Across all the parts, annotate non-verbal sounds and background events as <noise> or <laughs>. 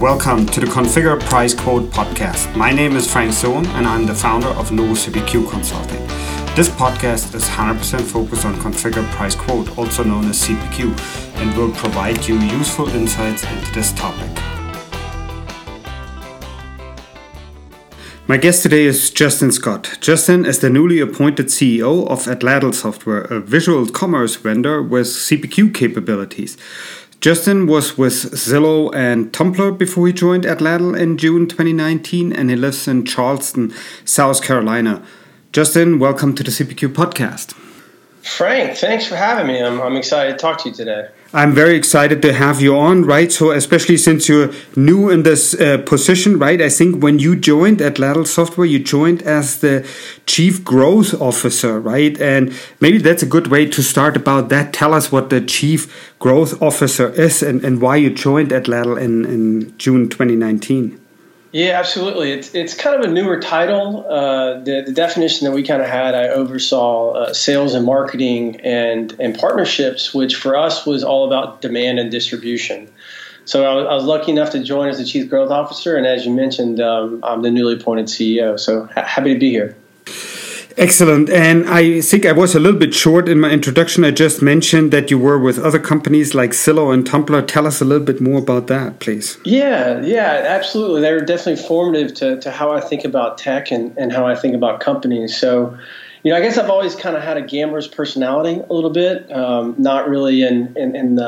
Welcome to the Configure Price Quote podcast. My name is Frank Sohn and I'm the founder of Novus CPQ Consulting. This podcast is 100% focused on Configure Price Quote, also known as CPQ, and will provide you useful insights into this topic. My guest today is Justin Scott. Justin is the newly appointed CEO of Atlatl Software, a visual commerce vendor with CPQ capabilities. Justin was with Zillow and Tumblr before he joined Atlatl in June 2019, and he lives in Charleston, South Carolina. Justin, welcome to the CPQ podcast. Frank, thanks for having me. I'm, I'm excited to talk to you today. I'm very excited to have you on, right? So, especially since you're new in this uh, position, right? I think when you joined at Atlatl Software, you joined as the Chief Growth Officer, right? And maybe that's a good way to start about that. Tell us what the Chief Growth Officer is and, and why you joined Atlatl in, in June 2019. Yeah, absolutely. It's it's kind of a newer title. Uh, the the definition that we kind of had, I oversaw uh, sales and marketing and and partnerships, which for us was all about demand and distribution. So I was, I was lucky enough to join as the chief growth officer, and as you mentioned, um, I'm the newly appointed CEO. So ha- happy to be here. Excellent. And I think I was a little bit short in my introduction. I just mentioned that you were with other companies like Zillow and Tumblr. Tell us a little bit more about that, please. Yeah, yeah, absolutely. They're definitely formative to, to how I think about tech and, and how I think about companies. So, you know, I guess I've always kind of had a gambler's personality a little bit, um, not really in in in,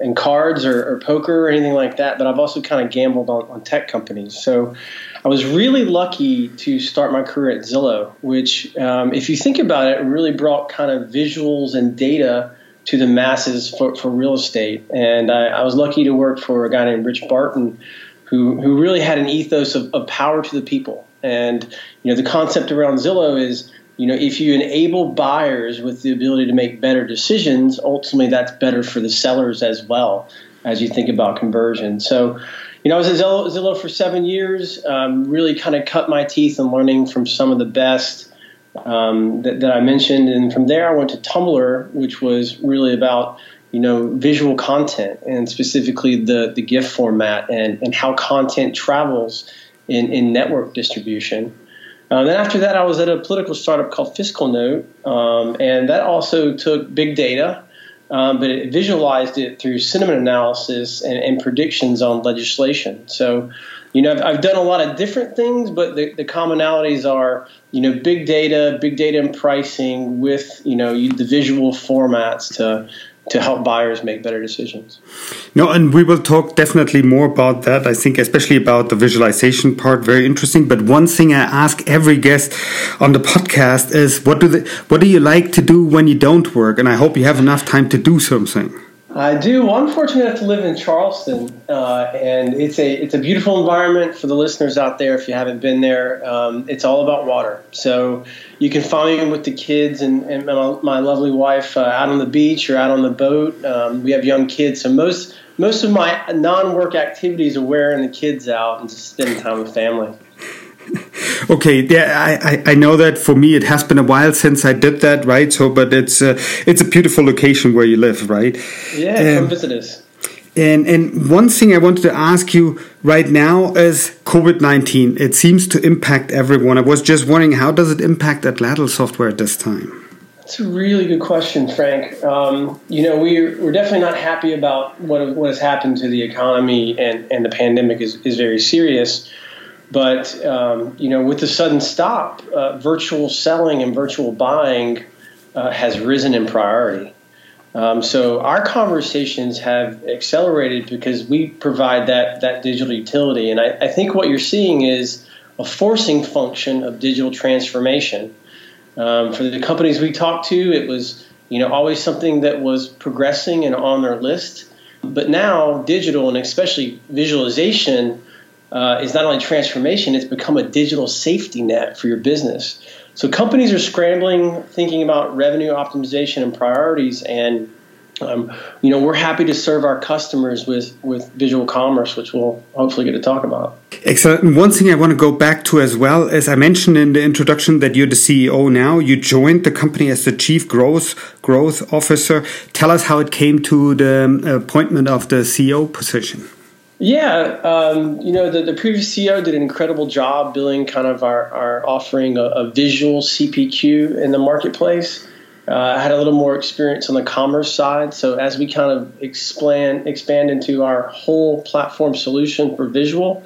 in cards or, or, poker or anything like that, but I've also kind of gambled on, on tech companies. So I was really lucky to start my career at Zillow, which, um, if you think about it, really brought kind of visuals and data to the masses for, for real estate. And I, I was lucky to work for a guy named Rich Barton, who who really had an ethos of, of power to the people. And you know, the concept around Zillow is you know, if you enable buyers with the ability to make better decisions, ultimately that's better for the sellers as well as you think about conversion. So, you know, I was at Zillow, Zillow for seven years, um, really kind of cut my teeth in learning from some of the best um, that, that I mentioned. And from there, I went to Tumblr, which was really about, you know, visual content and specifically the, the GIF format and, and how content travels in, in network distribution. Uh, then after that, I was at a political startup called FiscalNote, um, and that also took big data, um, but it visualized it through sentiment analysis and, and, predictions on legislation. So, you know, I've, I've, done a lot of different things, but the, the, commonalities are, you know, big data, big data and pricing with, you know, the visual formats to to help buyers make better decisions. No, and we will talk definitely more about that. I think, especially about the visualization part, very interesting. But one thing I ask every guest on the podcast is, what do they, what do you like to do when you don't work? And I hope you have enough time to do something. I do. Well, I'm fortunate enough to live in Charleston, uh, and it's a it's a beautiful environment for the listeners out there. If you haven't been there, um, it's all about water. So you can find me with the kids and, and my, my lovely wife uh, out on the beach or out on the boat. Um, we have young kids, so most most of my non-work activities are wearing the kids out and just spending time with family. <laughs> Okay, yeah, I, I know that for me it has been a while since I did that, right? So, but it's uh, it's a beautiful location where you live, right? Yeah, um, come visit us. And and one thing I wanted to ask you right now is COVID nineteen. It seems to impact everyone. I was just wondering how does it impact at Atlatl software at this time? That's a really good question, Frank. Um, you know, we're, we're definitely not happy about what, what has happened to the economy, and, and the pandemic is, is very serious. But um, you know, with the sudden stop, uh, virtual selling and virtual buying uh, has risen in priority. Um, so our conversations have accelerated because we provide that that digital utility, and I, I think what you're seeing is a forcing function of digital transformation. Um, for the companies we talked to, it was you know always something that was progressing and on their list. But now digital and especially visualization uh, is not only transformation, it's become a digital safety net for your business. So companies are scrambling, thinking about revenue optimization and priorities, and um, you know we're happy to serve our customers with with visual commerce, which we'll hopefully get to talk about. Excellent. One thing I want to go back to as well, as I mentioned in the introduction, that you're the CEO now. You joined the company as the chief growth growth officer. Tell us how it came to the um, appointment of the CEO position. Yeah, um, you know, the, the previous CEO did an incredible job building kind of our, our offering a, a visual CPQ in the marketplace. Uh, I had a little more experience on the commerce side. So as we kind of expand expand into our whole platform solution for visual,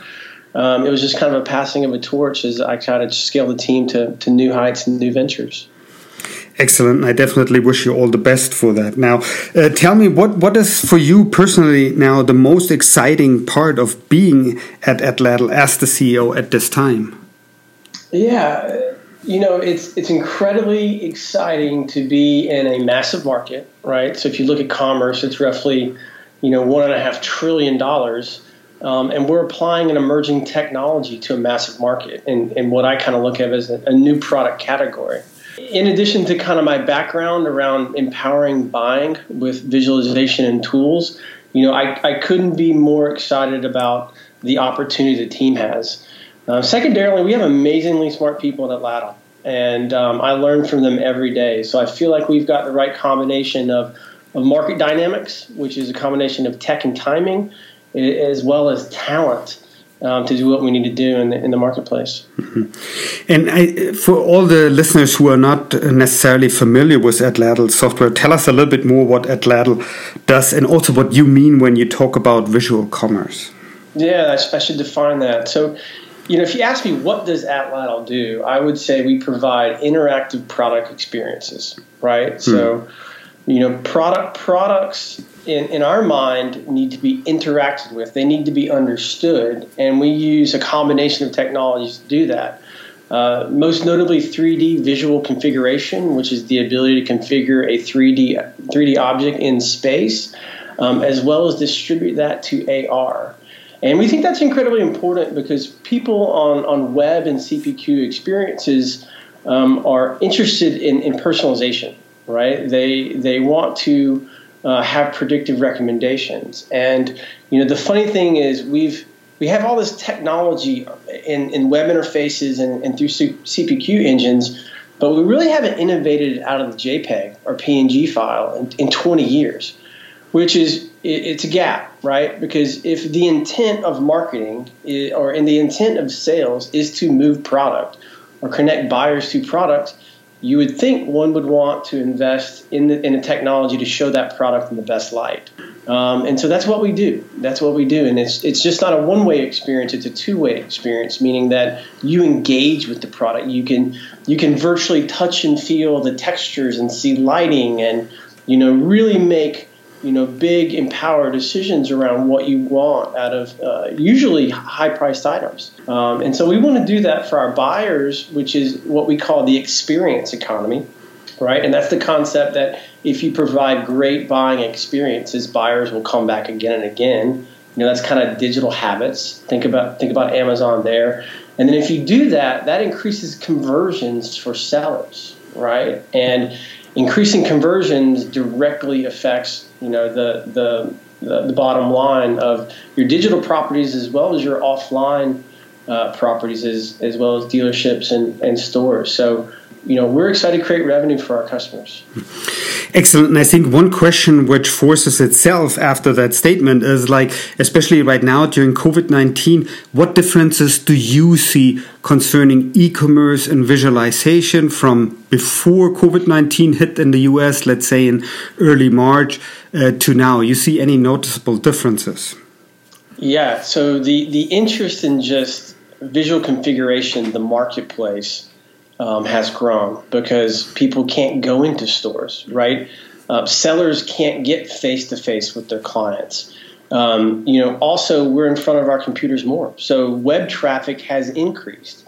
um, it was just kind of a passing of a torch as I tried to scale the team to, to new heights and new ventures. Excellent. I definitely wish you all the best for that. Now, uh, tell me what what is for you personally now the most exciting part of being at Atlatl as the CEO at this time? Yeah, you know, it's it's incredibly exciting to be in a massive market, right? So if you look at commerce, it's roughly, you know, one and a half trillion dollars. Um, and we're applying an emerging technology to a massive market and, and what I kind of look at as a, a new product category in addition to kind of my background around empowering buying with visualization and tools, you know, I, I couldn't be more excited about the opportunity the team has. Uh, secondarily, we have amazingly smart people at Atlatl, and um, I learn from them every day. So I feel like we've got the right combination of, of market dynamics, which is a combination of tech and timing, as well as talent um, to do what we need to do in the, in the marketplace. Mm-hmm. And I, for all the listeners who are not necessarily familiar with Atlatl software, tell us a little bit more what Atlatl does and also what you mean when you talk about visual commerce. Yeah, I, I should define that. So, you know, if you ask me what does Atlatl do, I would say we provide interactive product experiences, right? Hmm. So, you know, product products in, in our mind need to be interacted with. They need to be understood, and we use a combination of technologies to do that. Uh, most notably, 3D visual configuration, which is the ability to configure a 3D 3D object in space, um, as well as distribute that to AR. And we think that's incredibly important because people on, on web and CPQ experiences um, are interested in, in personalization, right? They they want to uh, have predictive recommendations. And you know, the funny thing is, we've we have all this technology in, in web interfaces and, and through CPQ engines, but we really haven't innovated out of the JPEG or PNG file in, in 20 years, which is it, it's a gap, right? Because if the intent of marketing is, or in the intent of sales is to move product or connect buyers to product, you would think one would want to invest in the, in a technology to show that product in the best light. Um, and so that's what we do. That's what we do. And it's, it's just not a one way experience, it's a two way experience, meaning that you engage with the product. You can, you can virtually touch and feel the textures and see lighting and you know, really make you know, big empower decisions around what you want out of uh, usually high priced items. Um, and so we want to do that for our buyers, which is what we call the experience economy, right? And that's the concept that if you provide great buying experiences, buyers will come back again and again. You know, that's kind of digital habits. Think about think about Amazon there. And then if you do that, that increases conversions for sellers, right? And increasing conversions directly affects you know the the the, bottom line of your digital properties as well as your offline uh, properties as, as well as dealerships and, and stores. So you know, we're excited to create revenue for our customers. Excellent. And I think one question which forces itself after that statement is like, especially right now during COVID 19, what differences do you see concerning e commerce and visualization from before COVID 19 hit in the US, let's say in early March, uh, to now? You see any noticeable differences? Yeah. So the, the interest in just visual configuration, the marketplace, um, has grown because people can't go into stores, right? Uh, sellers can't get face to face with their clients. Um, you know, also we're in front of our computers more, so web traffic has increased.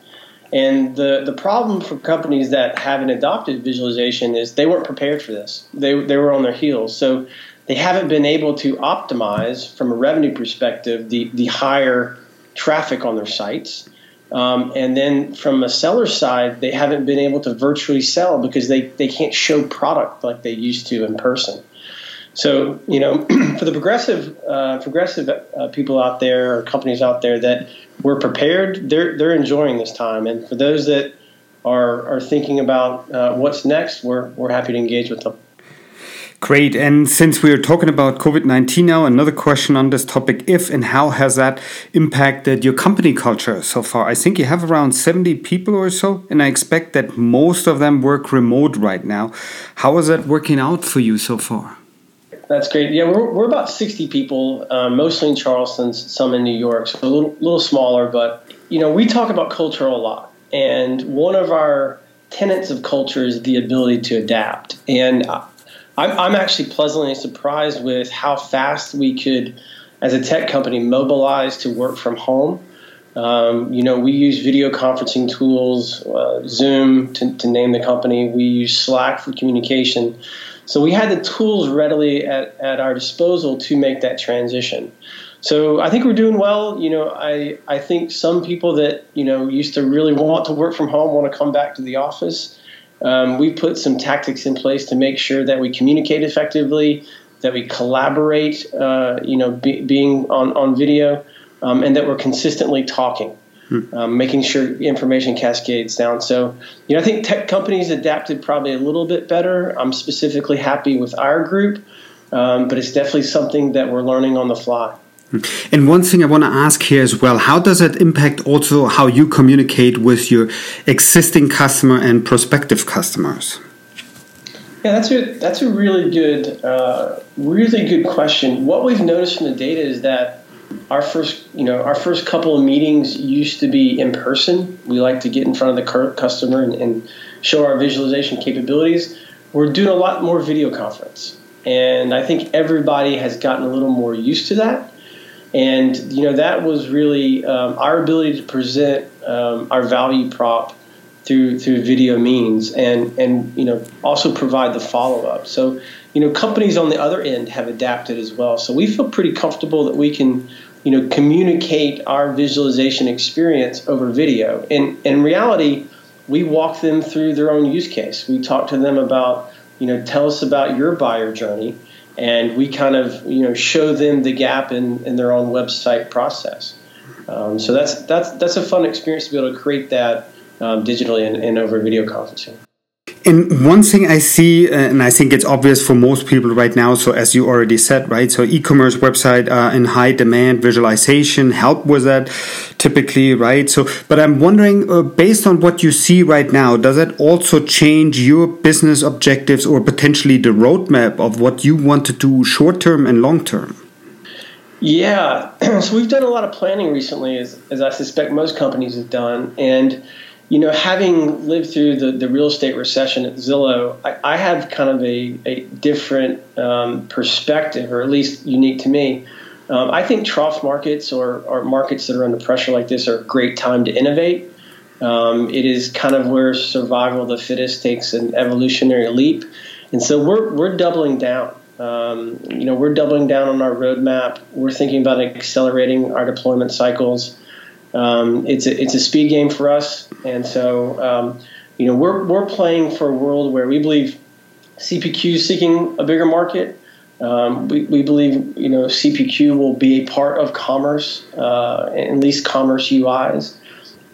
And the, the problem for companies that haven't adopted visualization is they weren't prepared for this. They, they were on their heels. So they haven't been able to optimize from a revenue perspective the, the higher traffic on their sites. Um, and then from a seller side, they haven't been able to virtually sell because they, they can't show product like they used to in person. So, you know, <clears throat> for the progressive uh, progressive uh, people out there or companies out there that were prepared, they're they're enjoying this time. And for those that are are thinking about uh, what's next, we're we're happy to engage with them. Great. And since we are talking about COVID 19 now, another question on this topic if and how has that impacted your company culture so far? I think you have around 70 people or so, and I expect that most of them work remote right now. How is that working out for you so far? That's great. Yeah, we're, we're about 60 people, um, mostly in Charleston, some in New York, so a little, little smaller. But, you know, we talk about culture a lot. And one of our tenets of culture is the ability to adapt. And I'm, I'm actually pleasantly surprised with how fast we could, as a tech company, mobilize to work from home. Um, you know, we use video conferencing tools, uh, Zoom to, to, name the company. We use Slack for communication. So we had the tools readily at, at our disposal to make that transition. So I think we're doing well. You know, I, I think some people that, you know, used to really want to work from home want to come back to the office. Um, we put some tactics in place to make sure that we communicate effectively, that we collaborate, uh, you know, be, being on, on video, um, and that we're consistently talking, hmm. um, making sure information cascades down. So, you know, I think tech companies adapted probably a little bit better. I'm specifically happy with our group, um, but it's definitely something that we're learning on the fly. And one thing I want to ask here as well how does that impact also how you communicate with your existing customer and prospective customers? Yeah, that's a that's a really good uh, really good question. What we've noticed from the data is that our first you know our first couple of meetings used to be in person. We like to get in front of the customer and, and show our visualization capabilities. We're doing a lot more video conference, and I think everybody has gotten a little more used to that and you know that was really um, our ability to present um, our value prop through through video means, and and you know also provide the follow up. So you know companies on the other end have adapted as well. So we feel pretty comfortable that we can you know communicate our visualization experience over video. And, in reality, we walk them through their own use case. We talk to them about you know tell us about your buyer journey and we kind of you know show them the gap in, in their own website process. Um, so that's that's that's a fun experience to be able to create that um, digitally and, and over video conferencing. And one thing I see, uh, and I think it's obvious for most people right now, so as you already said, right? So e-commerce website uh, in high demand, visualization help with that typically, right? So, but I'm wondering, uh, based on what you see right now, does that also change your business objectives or potentially the roadmap of what you want to do short term and long term? Yeah, <clears throat> so we've done a lot of planning recently, as, as I suspect most companies have done, and you know, having lived through the, the real estate recession at Zillow, I, I have kind of a, a different um, perspective, or at least unique to me. Um, I think trough markets or, or, markets that are under pressure like this are a great time to innovate. Um, it is kind of where survival of the fittest takes an evolutionary leap. And so we're, we're doubling down. Um, you know, we're doubling down on our roadmap. We're thinking about accelerating our deployment cycles um, it's a it's a speed game for us, and so um, you know we're we're playing for a world where we believe CPQ is seeking a bigger market. Um, we, we believe you know CPQ will be a part of commerce, uh, at least commerce UIs,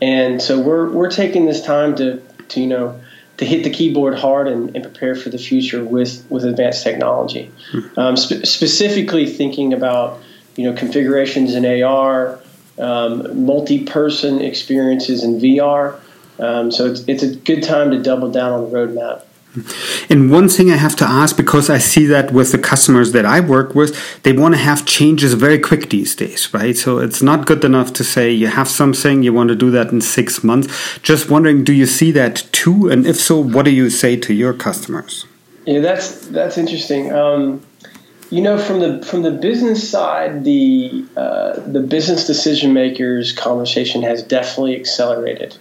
and so we're we're taking this time to to you know to hit the keyboard hard and, and prepare for the future with with advanced technology. Hmm. Um, spe- specifically thinking about you know configurations in AR, um, multi-person experiences in VR. Um, so it's, it's a good time to double down on the roadmap. And one thing I have to ask, because I see that with the customers that I work with, they want to have changes very quick these days, right? So it's not good enough to say you have something, you want to do that in six months. Just wondering, do you see that too? And if so, what do you say to your customers? Yeah, that's that's interesting. Um, you know, from the from the business side, the uh, the business decision makers conversation has definitely accelerated.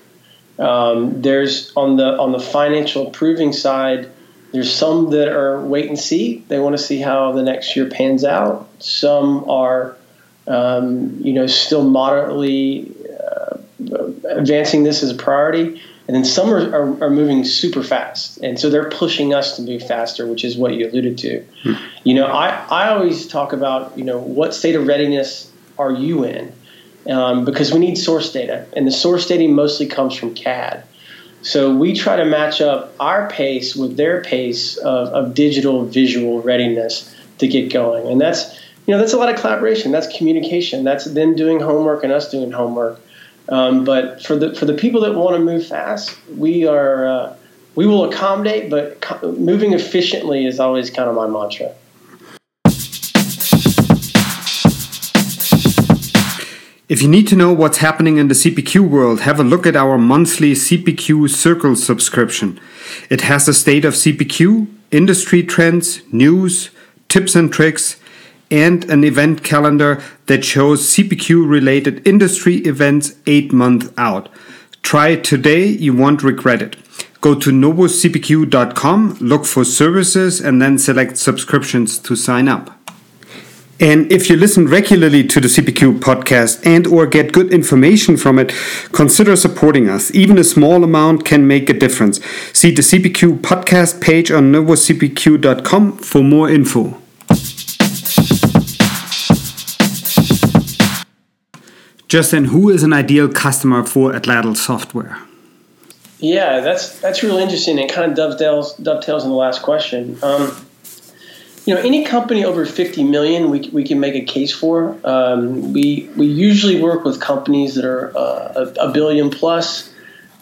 Um, there's on the on the financial approving side, there's some that are wait and see. They want to see how the next year pans out. Some are, um, you know, still moderately uh, advancing this as a priority and then some are, are, are, moving super fast and so they're pushing us to move faster which is what you alluded to hmm. you know I, I always talk about you know what state of readiness are you in um, because we need source data and the source data mostly comes from cad So we try to match up our pace with their pace of, of digital visual readiness to get going. And that's you know that's a lot of collaboration. That's communication. That's them doing homework and us doing homework. Um, but for the for the people that want to move fast, we are uh, we will accommodate, but co- moving efficiently is always kind of my mantra. If you need to know what's happening in the CPQ world, have a look at our monthly CPQ Circle subscription. It has the state of CPQ, industry trends, news, tips and tricks, and an event calendar that shows CPQ related industry events eight months out. Try it today, you won't regret it. Go to novuscpq.com, look for services, and then select subscriptions to sign up. And if you listen regularly to the CPQ podcast and or get good information from it, consider supporting us. Even a small amount can make a difference. See the CPQ podcast page on novuscpq.com for more info. Justin, who is an ideal customer for Atlatl software? Yeah, that's that's really interesting It kind of dovetails dovetails in the last question. Um, you know, any company over 50 million, we, we can make a case for. Um, we we usually work with companies that are uh, a, a, billion plus.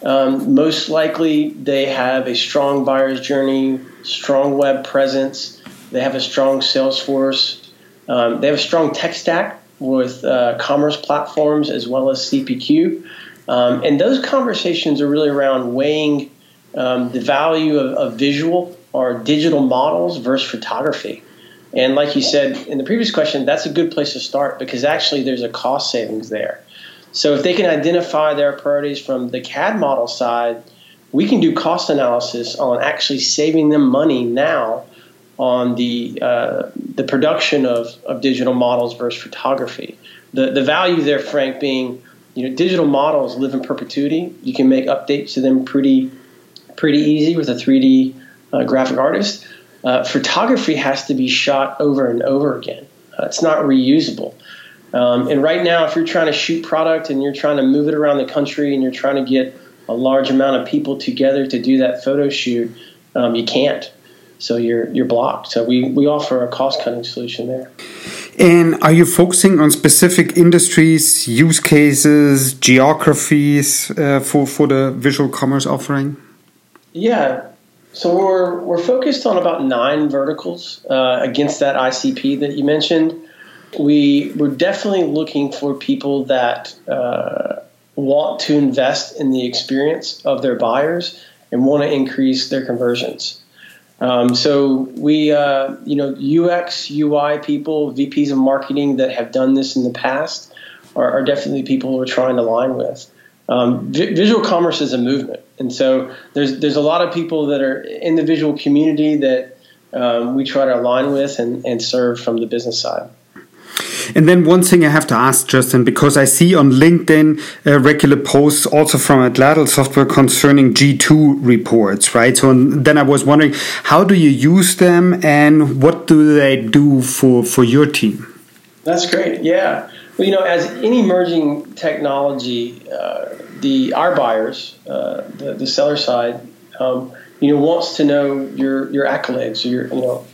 Um, most likely, they have a strong buyer's journey, strong web presence. They have a strong sales force. Um, they have a strong tech stack with uh, commerce platforms as well as CPQ. Um, and those conversations are really around weighing um, the value of, of visual or digital models versus photography. And like you said in the previous question, that's a good place to start because actually there's a cost savings there. So if they can identify their priorities from the CAD model side, we can do cost analysis on actually saving them money now on the uh, the production of, of digital models versus photography. The the value there, Frank, being you know digital models live in perpetuity. You can make updates to them pretty pretty easy with a 3D uh, graphic artist. Uh, photography has to be shot over and over again. Uh, it's not reusable. Um, and right now, if you're trying to shoot product and you're trying to move it around the country and you're trying to get a large amount of people together to do that photo shoot, um, you can't. So you're you're blocked. So we, we offer a cost cutting solution there. And are you focusing on specific industries, use cases, geographies uh, for for the visual commerce offering? Yeah, so we're we're focused on about nine verticals uh, against that ICP that you mentioned. We we're definitely looking for people that uh, want to invest in the experience of their buyers and want to increase their conversions. Um, so we, uh, you know, UX, UI people, VPs of marketing that have done this in the past are, are definitely people we're trying to align with um, vi- visual commerce is a movement, and so there's there's a lot of people that are in the visual community that um, we try to align with and, and serve from the business side. And then one thing I have to ask, Justin, because I see on LinkedIn uh, regular posts also from Atlatl Software concerning G2 reports, right? So then I was wondering, how do you use them and what do they do for, for your team? That's great. Yeah. Well, you know, as any emerging technology, uh, the our buyers, uh, the the seller side, um, you know, wants to know your your accolades. Your you know,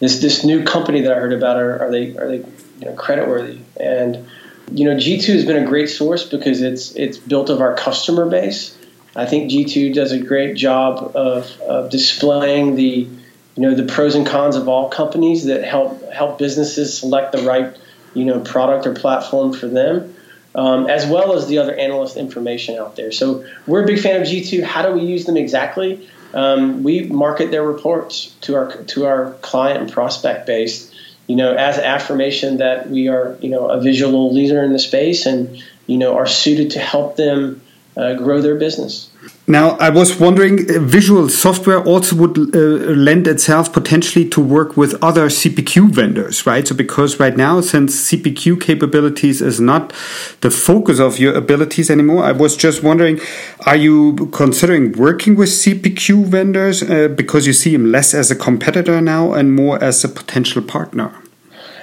this this new company that I heard about are, are they are they you know creditworthy? And you know, G two has been a great source because it's it's built of our customer base. I think G two does a great job of, of displaying the you know the pros and cons of all companies that help help businesses select the right you know product or platform for them, um, as well as the other analyst information out there. So we're a big fan of G2. How do we use them exactly? Um, we market their reports to our to our client and prospect base, you know, as affirmation that we are you know a visual leader in the space and you know are suited to help them uh, grow their business. Now, I was wondering, uh, visual software also would uh, lend itself potentially to work with other CPQ vendors, right? So, because right now, since CPQ capabilities is not the focus of your abilities anymore, I was just wondering, are you considering working with CPQ vendors uh, because you see them less as a competitor now and more as a potential partner?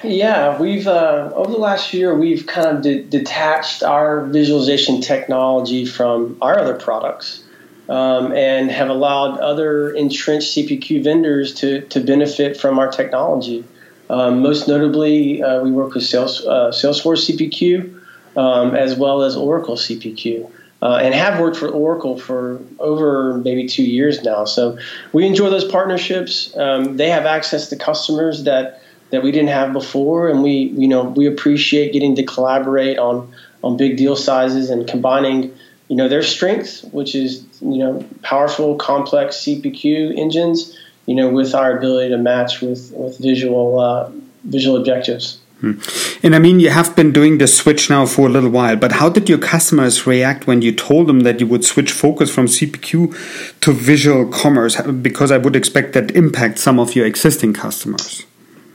Yeah, we've uh, over the last year we've kind of de detached our visualization technology from our other products um, and have allowed other entrenched CPQ vendors to, to benefit from our technology. Um, most notably, uh, we work with Sales, uh, Salesforce CPQ um, as well as Oracle CPQ. Uh, and have worked for Oracle for over maybe two years now. So we enjoy those partnerships. Um, they have access to customers that that we didn't have before, and we you know we appreciate getting to collaborate on on big deal sizes and combining you know their strengths, which is you know powerful, complex CPQ engines, you know with our ability to match with with visual uh, visual objectives. Hmm. And I mean, you have been doing the switch now for a little while, but how did your customers react when you told them that you would switch focus from CPQ to visual commerce? Because I would expect that impact some of your existing customers.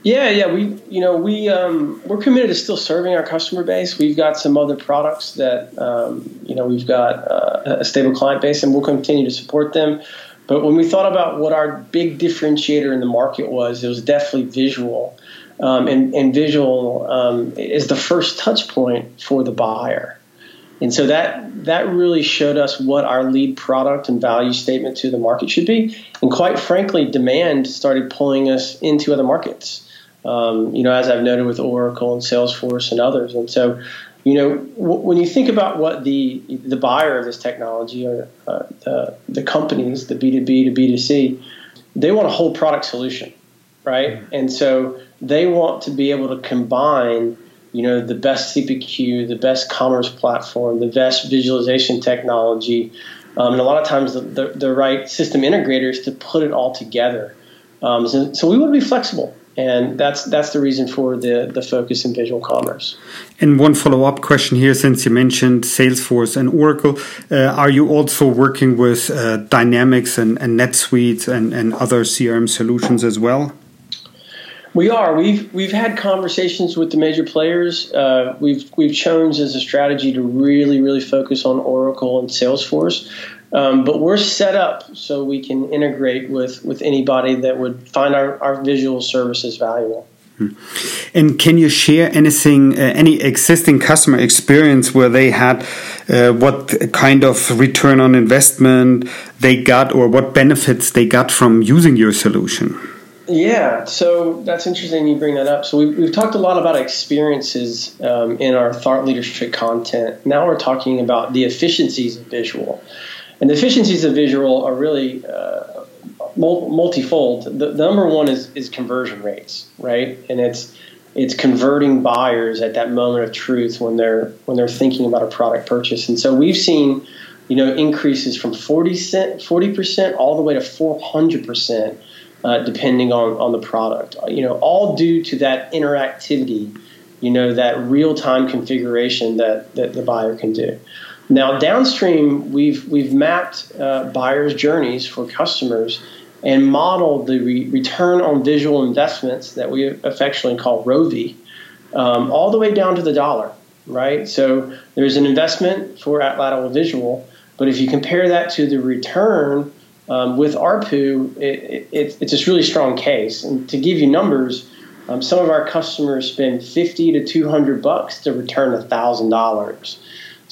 Yeah, yeah, we you know we um, we're committed to still serving our customer base. We've got some other products that um, you know we've got uh, a stable client base, and we'll continue to support them. But when we thought about what our big differentiator in the market was, it was definitely visual um, and, and, visual um, is the first touch point for the buyer. And so that that really showed us what our lead product and value statement to the market should be. And quite frankly, demand started pulling us into other markets. Um, you know, as I've noted with Oracle and Salesforce and others. And so, you know, w- when you think about what the the buyer of this technology or uh, the, the companies, the B two B to B two C, they want a whole product solution, right? Mm-hmm. And so they want to be able to combine you know the best CPQ, the best commerce platform, the best visualization technology, um, and a lot of times the, the, the, right system integrators to put it all together. Um, so, so, we want to be flexible, and that's that's the reason for the the focus in visual commerce. And one follow up question here, since you mentioned Salesforce and Oracle, uh, are you also working with uh, Dynamics and, and NetSuite and, and other CRM solutions as well? We are. We've we've had conversations with the major players. Uh, we've we've chosen as a strategy to really really focus on Oracle and Salesforce, um, but we're set up so we can integrate with with anybody that would find our, our visual services valuable. Hmm. And can you share anything, uh, any existing customer experience where they had uh, what kind of return on investment they got or what benefits they got from using your solution? Yeah, so that's interesting you bring that up. So we've, we've talked a lot about experiences um, in our thought leadership content. Now we're talking about the efficiencies of visual. And the efficiencies of visual are really uh, multifold. The, the number one is, is conversion rates, right? And it's it's converting buyers at that moment of truth when they're when they're thinking about a product purchase. And so we've seen, you know, increases from 40 percent all the way to 400 percent uh, depending on, on the product. You know, all due to that interactivity, you know, that real time configuration that, that the buyer can do. Now, downstream, we've, we've mapped uh, buyers' journeys for customers and modeled the re- return on visual investments that we affectionately call ROVI, um, all the way down to the dollar, right? So there's an investment for Atlatl visual, but if you compare that to the return um, with ARPU, it, it, it's a really strong case. And to give you numbers, um, some of our customers spend 50 to 200 bucks to return $1,000.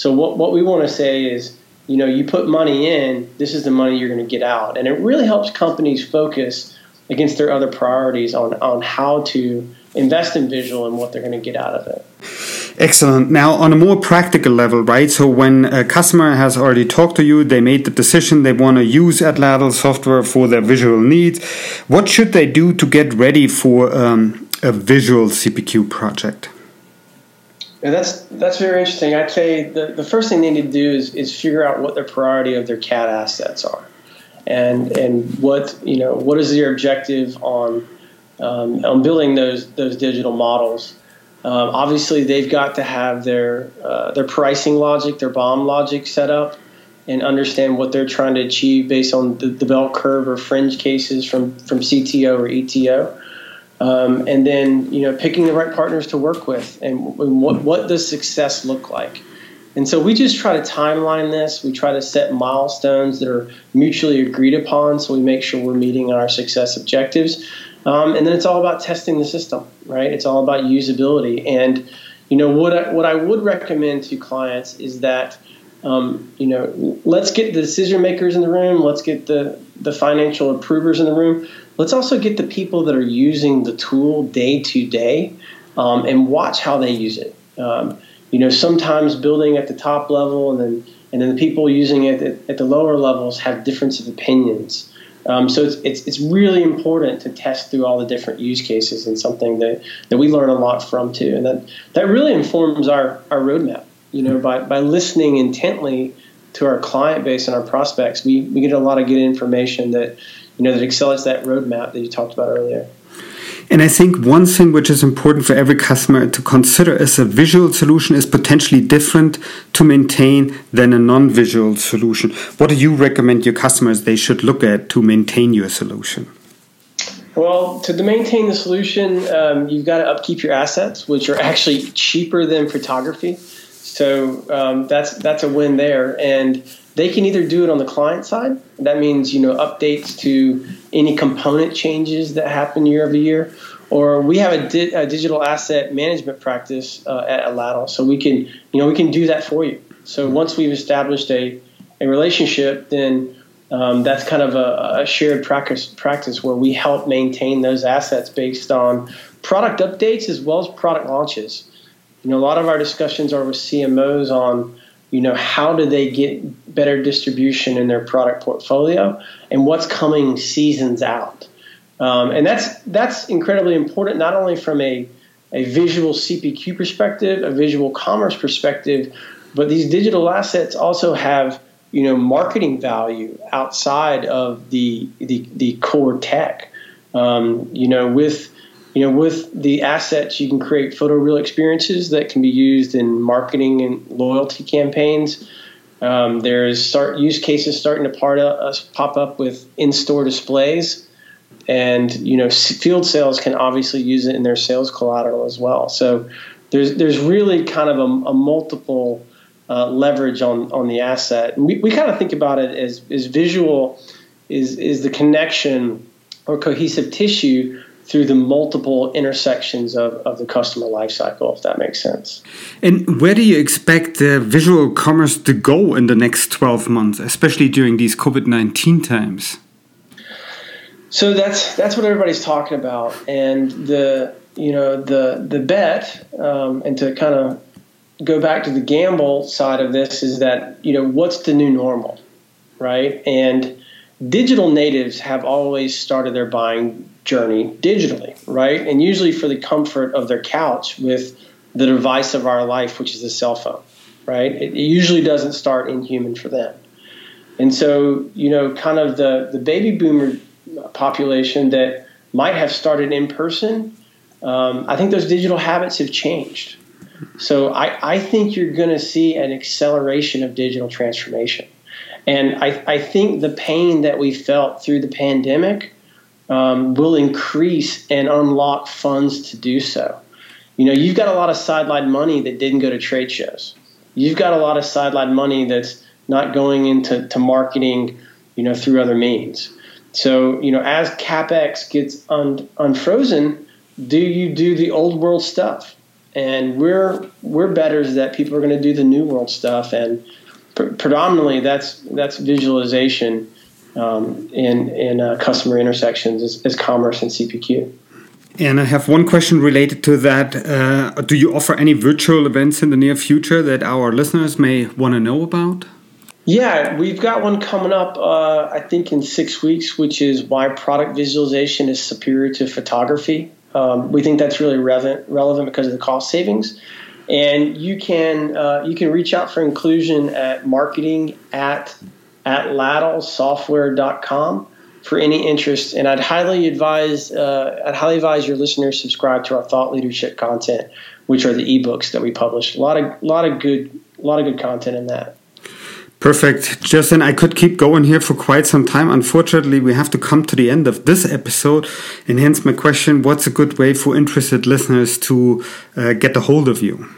So what, what we want to say is, you know, you put money in, this is the money you're going to get out. And it really helps companies focus against their other priorities on, on how to invest in visual and what they're going to get out of it. Excellent. Now, on a more practical level, right? So, when a customer has already talked to you, they made the decision they want to use Atlatl software for their visual needs. What should they do to get ready for um, a visual CPQ project? Yeah, that's that's very interesting. I'd say the, the first thing they need to do is, is figure out what their priority of their CAD assets are, and and what you know what is their objective on um, on building those those digital models. Um, obviously, they've got to have their uh, their pricing logic, their BOM logic set up, and understand what they're trying to achieve based on the, the bell curve or fringe cases from from CTO or ETO. Um, and then you know picking the right partners to work with, and, and what what does success look like? And so we just try to timeline this. We try to set milestones that are mutually agreed upon, so we make sure we're meeting our success objectives. Um, and then it's all about testing the system, right? It's all about usability. And you know what I, what I would recommend to clients is that um, you know, let's get the decision makers in the room. Let's get the the financial approvers in the room. Let's also get the people that are using the tool day to day um, and watch how they use it. Um, you know, sometimes building at the top level and then and then the people using it at, at the lower levels have difference of opinions. Um, so it's, it's, it's really important to test through all the different use cases and something that, that we learn a lot from too. And that, that really informs our, our roadmap. You know, by, by listening intently to our client base and our prospects, we, we get a lot of good information that, you know, that accelerates that roadmap that you talked about earlier. And I think one thing which is important for every customer to consider is a visual solution is potentially different to maintain than a non-visual solution. What do you recommend your customers they should look at to maintain your solution? Well, to maintain the solution, um, you've got to upkeep your assets, which are actually cheaper than photography. So um, that's that's a win there, and they can either do it on the client side. That means you know updates to any component changes that happen year over year, or we have a, di- a digital asset management practice uh, at Atlatl, so we can you know we can do that for you. So mm-hmm. once we've established a a relationship, then um, that's kind of a, a, shared practice practice where we help maintain those assets based on product updates as well as product launches. You know, a lot of our discussions are with CMOs on you know how do they get better distribution in their product portfolio and what's coming seasons out? Um, and that's that's incredibly important not only from a, a visual cpq perspective a visual commerce perspective but these digital assets also have you know marketing value outside of the the, the core tech. Um, you know with you know, with the assets, you can create photoreal experiences that can be used in marketing and loyalty campaigns. Um, there's start use cases starting to part uh, pop up with in-store displays, and you know, field sales can obviously use it in their sales collateral as well. So there's there's really kind of a, a multiple uh, leverage on on the asset. And we, we kind of think about it as, as visual is is the connection or cohesive tissue through the multiple intersections of, of the customer lifecycle, if that makes sense. And where do you expect the visual commerce to go in the next 12 months, especially during these COVID 19 times? So that's that's what everybody's talking about, and the you know the the bet, um, and to kind of go back to the gamble side of this is that you know what's the new normal, right? And digital natives have always started their buying journey digitally, right? And usually for the comfort of their couch with the device of our life, which is a cell phone, right? It usually doesn't start in human for them. And so, you know, kind of the, the baby boomer population that might have started in person, um, I think those digital habits have changed. So I, I think you're going to see an acceleration of digital transformation. And I, I think the pain that we felt through the pandemic um, will increase and unlock funds to do so. You know, you've got a lot of sideline money that didn't go to trade shows. You've got a lot of sideline money that's not going into to marketing, you know, through other means. So, you know, as capex gets un, unfrozen, do you do the old world stuff? And we're we're betters that people are going to do the new world stuff, and pr- predominantly that's that's visualization um, in in uh, customer intersections is, is, commerce and CPQ. And I have one question related to that. Uh, do you offer any virtual events in the near future that our listeners may want to know about? Yeah, we've got one coming up, uh, I think, in six weeks, which is why product visualization is superior to photography. Um, we think that's really relevant, relevant because of the cost savings. And you can uh, you can reach out for inclusion at marketing at atlatlsoftware.com for any interest. And I'd highly advise uh, I'd highly advise your listeners subscribe to our thought leadership content, which are the ebooks that we publish. A lot of lot of good a lot of good content in that. Perfect. Justin, I could keep going here for quite some time. Unfortunately, we have to come to the end of this episode. And hence my question what's a good way for interested listeners to uh, get a hold of you?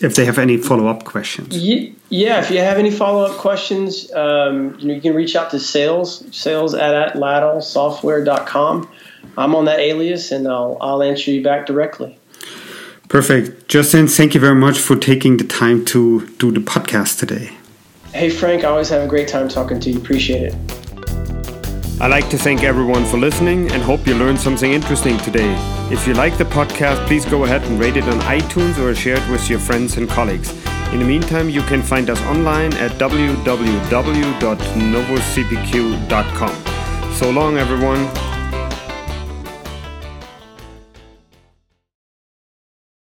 If they have any follow up questions. Yeah, if you have any follow up questions, um, you, know, you can reach out to sales, sales at, atlatlsoftware.com. I'm on that alias and I'll, I'll answer you back directly. Perfect. Justin, thank you very much for taking the time to do the podcast today. Hey, Frank, I always have a great time talking to you. Appreciate it. I'd like to thank everyone for listening and hope you learned something interesting today. If you like the podcast, please go ahead and rate it on iTunes or share it with your friends and colleagues. In the meantime, you can find us online at www.novuscpq.com. So long, everyone.